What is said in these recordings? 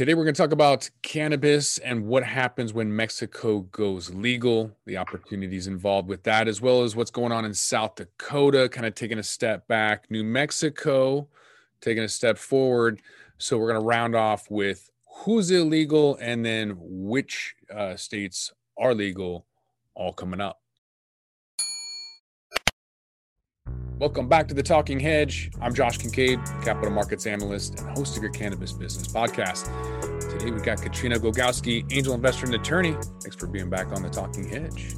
Today, we're going to talk about cannabis and what happens when Mexico goes legal, the opportunities involved with that, as well as what's going on in South Dakota, kind of taking a step back, New Mexico taking a step forward. So, we're going to round off with who's illegal and then which uh, states are legal, all coming up. Welcome back to the Talking Hedge. I'm Josh Kincaid, capital markets analyst and host of your cannabis business podcast. Today we've got Katrina Glogowski, angel investor and attorney. Thanks for being back on the Talking Hedge.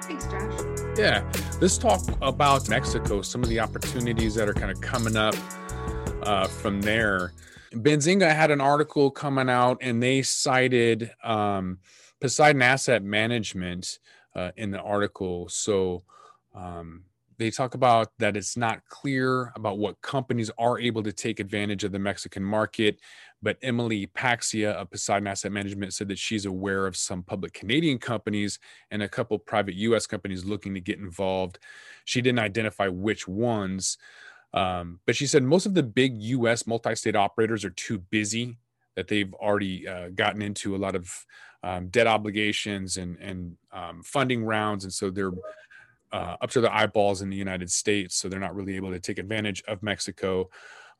Thanks, Josh. Yeah, let's talk about Mexico, some of the opportunities that are kind of coming up uh, from there. Benzinga had an article coming out and they cited um, Poseidon Asset Management uh, in the article. So, um, they talk about that it's not clear about what companies are able to take advantage of the Mexican market. But Emily Paxhia of Poseidon Asset Management said that she's aware of some public Canadian companies and a couple private US companies looking to get involved. She didn't identify which ones, um, but she said most of the big US multi state operators are too busy, that they've already uh, gotten into a lot of um, debt obligations and, and um, funding rounds. And so they're uh, up to their eyeballs in the United States, so they're not really able to take advantage of Mexico.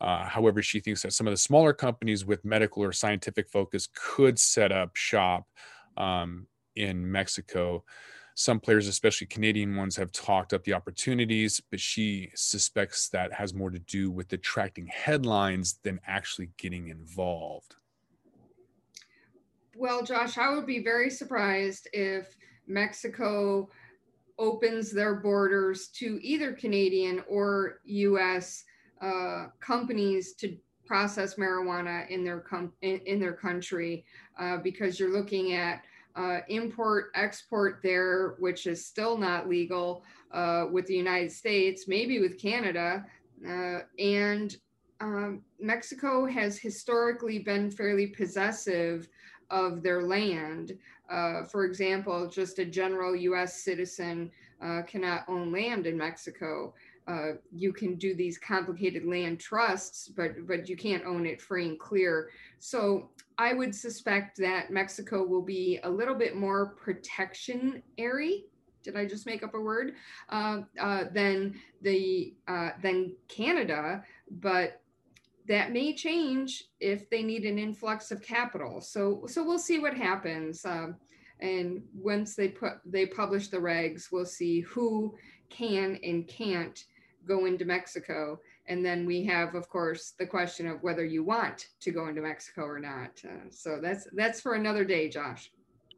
Uh, however, she thinks that some of the smaller companies with medical or scientific focus could set up shop um, in Mexico. Some players, especially Canadian ones, have talked up the opportunities, but she suspects that has more to do with attracting headlines than actually getting involved. Well, Josh, I would be very surprised if Mexico opens their borders to either Canadian or US uh, companies to process marijuana in their com- in, in their country uh, because you're looking at uh, import export there which is still not legal uh, with the united states maybe with canada uh, and um, mexico has historically been fairly possessive of their land. Uh, for example, just a general US citizen uh, cannot own land in Mexico. Uh, you can do these complicated land trusts, but but you can't own it free and clear. So I would suspect that Mexico will be a little bit more protectionary. Did I just make up a word? Uh, uh, than the uh, than Canada, but that may change if they need an influx of capital. So so we'll see what happens. Um, and once they put they publish the regs, we'll see who can and can't go into Mexico. And then we have, of course, the question of whether you want to go into Mexico or not. Uh, so that's that's for another day, Josh.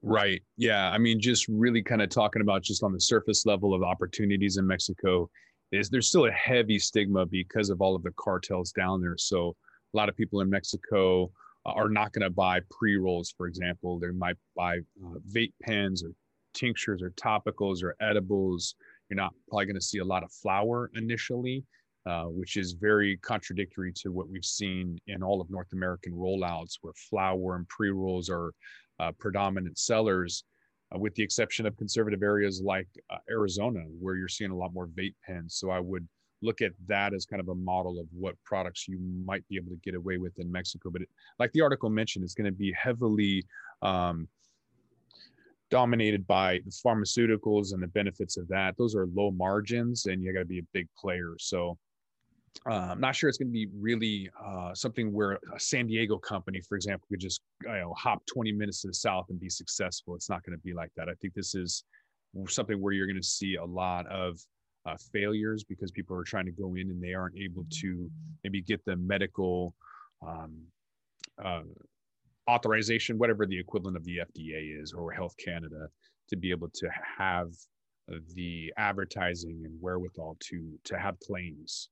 Right. Yeah. I mean, just really kind of talking about just on the surface level of opportunities in Mexico is there's still a heavy stigma because of all of the cartels down there. So a lot of people in Mexico are not going to buy pre rolls, for example. They might buy uh, vape pens or tinctures or topicals or edibles. You're not probably going to see a lot of flower initially, uh, which is very contradictory to what we've seen in all of North American rollouts, where flower and pre rolls are uh, predominant sellers uh, with the exception of conservative areas like uh, Arizona, where you're seeing a lot more vape pens. So I would look at that as kind of a model of what products you might be able to get away with in Mexico. But it, like the article mentioned, it's going to be heavily um, dominated by the pharmaceuticals and the benefits of that. Those are low margins, and you got to be a big player. So uh, I'm not sure it's going to be really uh, something where a San Diego company, for example, could just you know hop 20 minutes to the south and be successful. It's not going to be like that. I think this is something where you're going to see a lot of uh, failures because people are trying to go in and they aren't able to maybe get the medical um, uh, authorization, whatever the equivalent of the FDA is or Health Canada, to be able to have the advertising and wherewithal to to have claims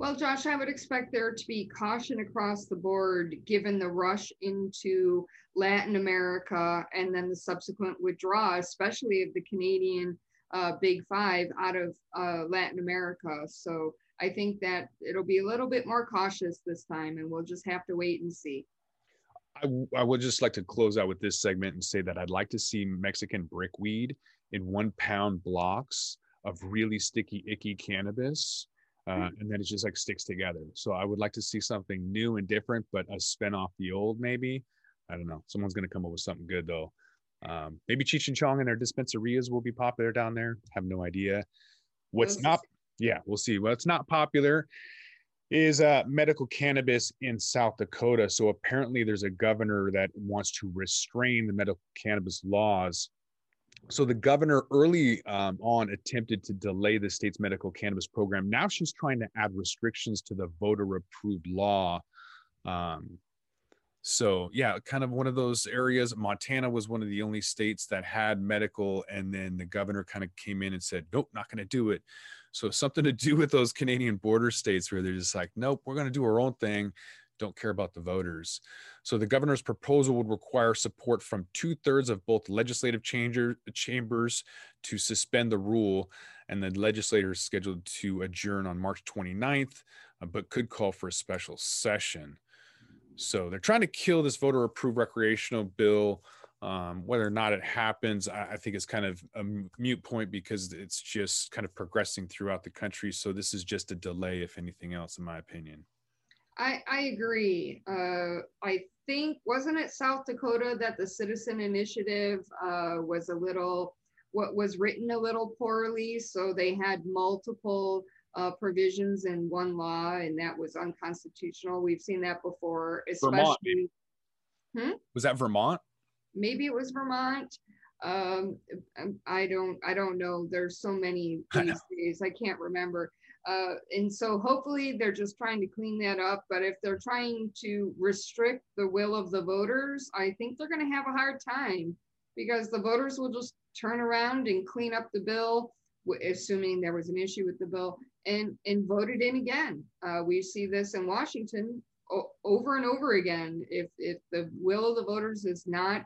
well, Josh, I would expect there to be caution across the board given the rush into Latin America and then the subsequent withdrawal, especially of the Canadian uh, Big Five out of uh, Latin America. So I think that it'll be a little bit more cautious this time, and we'll just have to wait and see. I, I would just like to close out with this segment and say that I'd like to see Mexican brickweed in one pound blocks of really sticky, icky cannabis uh, and then it just like sticks together. So I would like to see something new and different, but a spin off the old maybe. I don't know. Someone's going to come up with something good though. Um, maybe Cheech and Chong and their dispensarias will be popular down there. Have no idea. What's not? Yeah, we'll see. What's not popular is uh, medical cannabis in South Dakota. So apparently, there's a governor that wants to restrain the medical cannabis laws. So the governor early um, on attempted to delay the state's medical cannabis program. Now she's trying to add restrictions to the voter-approved law. Um, so yeah, kind of one of those areas. Montana was one of the only states that had medical, and then the governor kind of came in and said, "Nope, not going to do it." So something to do with those Canadian border states where they're just like, "Nope, we're going to do our own thing." Don't care about the voters. So the governor's proposal would require support from two thirds of both legislative changer, chambers to suspend the rule, and the legislature is scheduled to adjourn on March 29th, uh, but could call for a special session. So they're trying to kill this voter approved recreational bill. Um, whether or not it happens, I, I think it's kind of a mute point because it's just kind of progressing throughout the country. So this is just a delay, if anything else, in my opinion. I, I agree. Uh, I think, wasn't it South Dakota that the citizen initiative uh, was a little, what was written a little poorly? So they had multiple uh, provisions in one law, and that was unconstitutional. We've seen that before, especially. Hmm? Was that Vermont? Maybe it was Vermont. Um, I don't. I don't know. There's so many these days. I can't remember. Uh, and so hopefully they're just trying to clean that up. But if they're trying to restrict the will of the voters, I think they're going to have a hard time because the voters will just turn around and clean up the bill, assuming there was an issue with the bill, and and voted in again. Uh, we see this in Washington over and over again. If if the will of the voters is not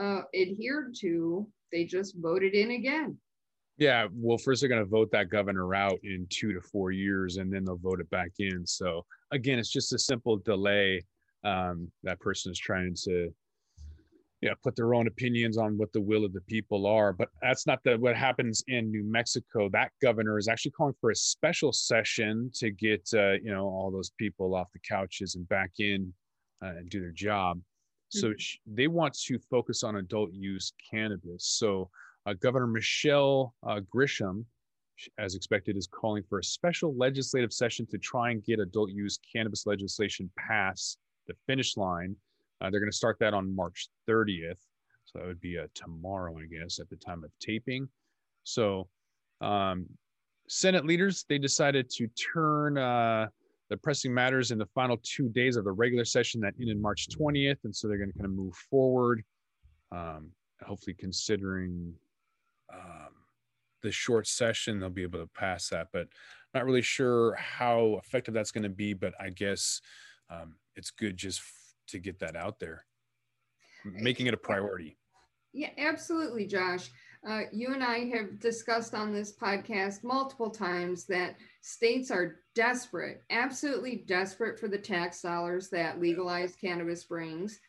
uh, adhered to, they just vote it in again. Yeah, well, first they're going to vote that governor out in two to four years, and then they'll vote it back in. So again, it's just a simple delay. Um, that person is trying to yeah, put their own opinions on what the will of the people are. But that's not the what happens in New Mexico. That governor is actually calling for a special session to get uh, you know all those people off the couches and back in uh, and do their job. So mm-hmm. they want to focus on adult use cannabis. So uh, Governor Michelle uh, Grisham, as expected, is calling for a special legislative session to try and get adult use cannabis legislation past the finish line uh, they're going to start that on March 30th. So that would be uh, tomorrow, I guess, at the time of taping. So, um, Senate leaders, they decided to turn uh, the pressing matters in the final two days of the regular session that ended March 20th. And so they're going to kind of move forward, um, hopefully, considering the short session, they'll be able to pass that. But not really sure how effective that's going to be. But I guess um, it's good just to get that out there, making it a priority. Yeah, absolutely, Josh. Uh, you and I have discussed on this podcast multiple times that states are desperate, absolutely desperate for the tax dollars that legalized cannabis brings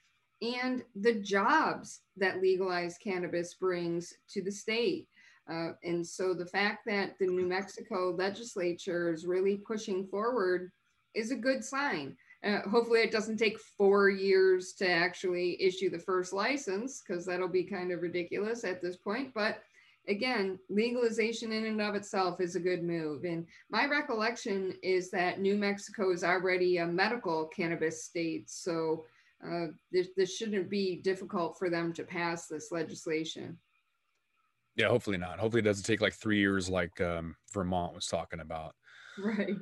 and the jobs that legalized cannabis brings to the state. Uh, and so the fact that the New Mexico legislature is really pushing forward is a good sign. Uh, hopefully, it doesn't take four years to actually issue the first license because that'll be kind of ridiculous at this point. But again, legalization in and of itself is a good move. And my recollection is that New Mexico is already a medical cannabis state. So uh, this, this shouldn't be difficult for them to pass this legislation. Yeah, hopefully not. Hopefully, it doesn't take like three years, like um, Vermont was talking about. Right.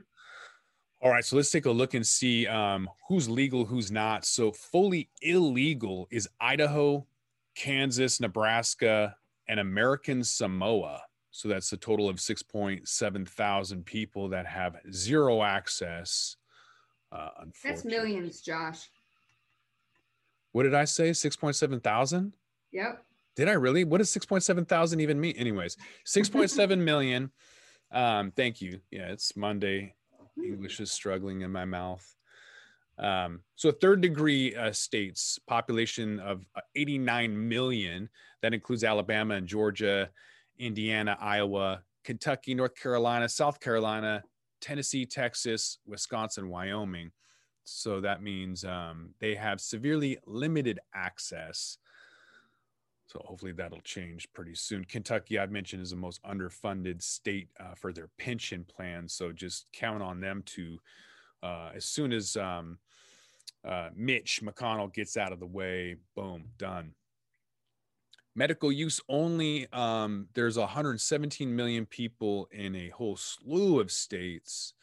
All right, so let's take a look and see um, who's legal, who's not. So fully illegal is Idaho, Kansas, Nebraska, and American Samoa. So that's a total of 6.7 thousand people that have zero access. Uh, that's millions, Josh. What did I say? 6.7 thousand? Yep. Did I really? What does 6.7 thousand even mean? Anyways, 6.7 million. Um, thank you. Yeah, it's Monday. English is struggling in my mouth. Um, so third degree uh, states, population of uh, 89 million. That includes Alabama and Georgia, Indiana, Iowa, Kentucky, North Carolina, South Carolina, Tennessee, Texas, Wisconsin, Wyoming. So that means um, they have severely limited access. So hopefully that'll change pretty soon. Kentucky, I've mentioned, is the most underfunded state uh, for their pension plan. So just count on them to, uh, as soon as um, uh, Mitch McConnell gets out of the way, boom, done. Medical use only, um, there's 117 million people in a whole slew of states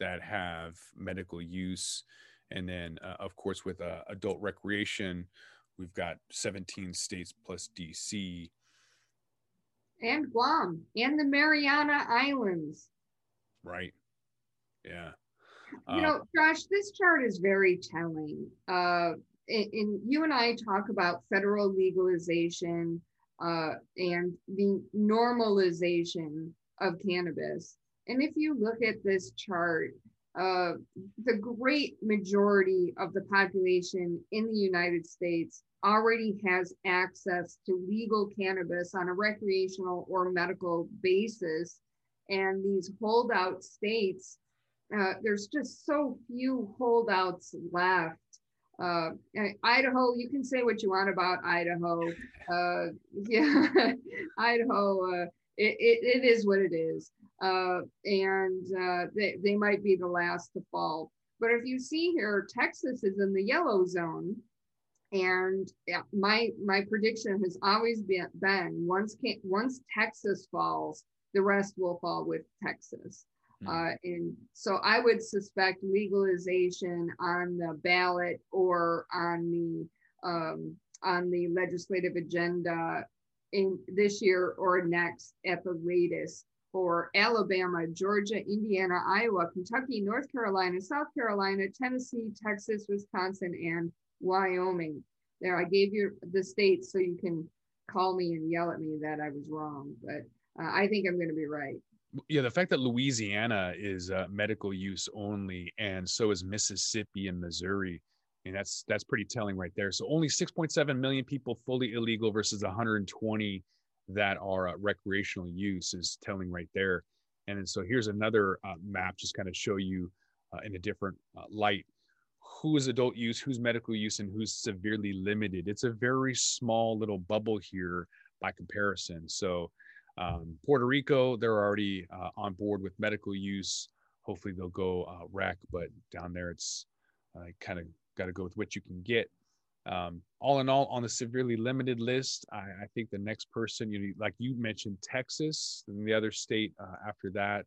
that have medical use. And then, uh, of course, with uh, adult recreation, we've got 17 states plus DC. And Guam and the Mariana Islands. Right. Yeah. You know, uh, Josh, this chart is very telling. Uh, and you and I talk about federal legalization uh, and the normalization of cannabis. And if you look at this chart, uh, the great majority of the population in the United States already has access to legal cannabis on a recreational or medical basis. And these holdout states, uh, there's just so few holdouts left uh, Idaho, you can say what you want about Idaho. Uh, yeah, Idaho, uh, it, it, it is what it is. Uh, and uh, they, they might be the last to fall. But if you see here, Texas is in the yellow zone. And yeah, my my prediction has always been, been once once Texas falls, the rest will fall with Texas. Hmm. Uh, and so I would suspect legalization on the ballot or on the um, on the legislative agenda in this year or next at the latest for Alabama, Georgia, Indiana, Iowa, Kentucky, North Carolina, South Carolina, Tennessee, Texas, Wisconsin, and Wyoming. There, I gave you the states so you can call me and yell at me that I was wrong, but uh, I think I'm going to be right yeah the fact that louisiana is uh, medical use only and so is mississippi and missouri mean, that's that's pretty telling right there. So only 6.7 million people fully illegal versus 120 that are uh, recreational use is telling right there. And then, so here's another uh, map, just kind of show you uh, in a different uh, light who is adult use, who's medical use, and who's severely limited. It's a very small little bubble here by comparison. So um, Puerto Rico, they're already uh, on board with medical use. Hopefully they'll go uh, rec, but down there it's kind of got to go with what you can get. Um, all in all, on the severely limited list, I, I think the next person, you like you mentioned, Texas, and the other state uh, after that,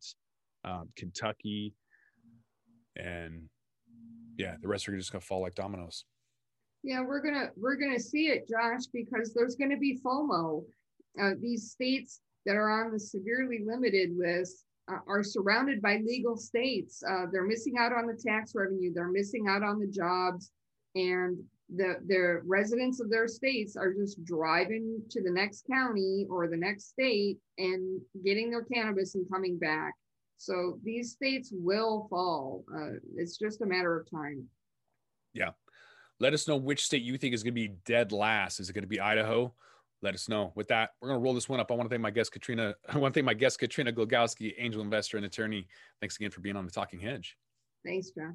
um, Kentucky, and yeah, the rest are just gonna fall like dominoes. Yeah, we're gonna we're gonna see it, Josh, because there's gonna be FOMO. Uh, these states that are on the severely limited list uh, are surrounded by legal states. Uh, they're missing out on the tax revenue, they're missing out on the jobs, and the, the residents of their states are just driving to the next county or the next state and getting their cannabis and coming back. So these states will fall. Uh, it's just a matter of time. Yeah. Let us know which state you think is going to be dead last. Is it going to be Idaho? let us know. With that, we're going to roll this one up. I want to thank my guest, Katrina. I want to thank my guest, Katrina Glogowski, angel investor and attorney. Thanks again for being on the Talking Hedge. Thanks, Josh.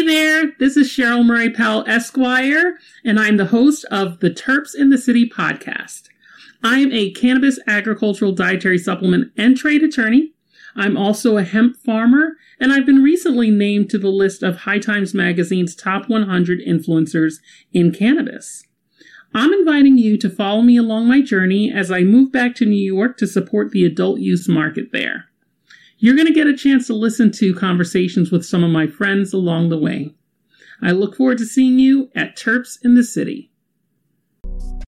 Hey there, this is Cheryl Murray Powell Esquire, and I'm the host of the Terps in the City podcast. I'm a cannabis agricultural dietary supplement and trade attorney. I'm also a hemp farmer, and I've been recently named to the list of High Times Magazine's top 100 influencers in cannabis. I'm inviting you to follow me along my journey as I move back to New York to support the adult use market there. You're going to get a chance to listen to conversations with some of my friends along the way. I look forward to seeing you at Terps in the City.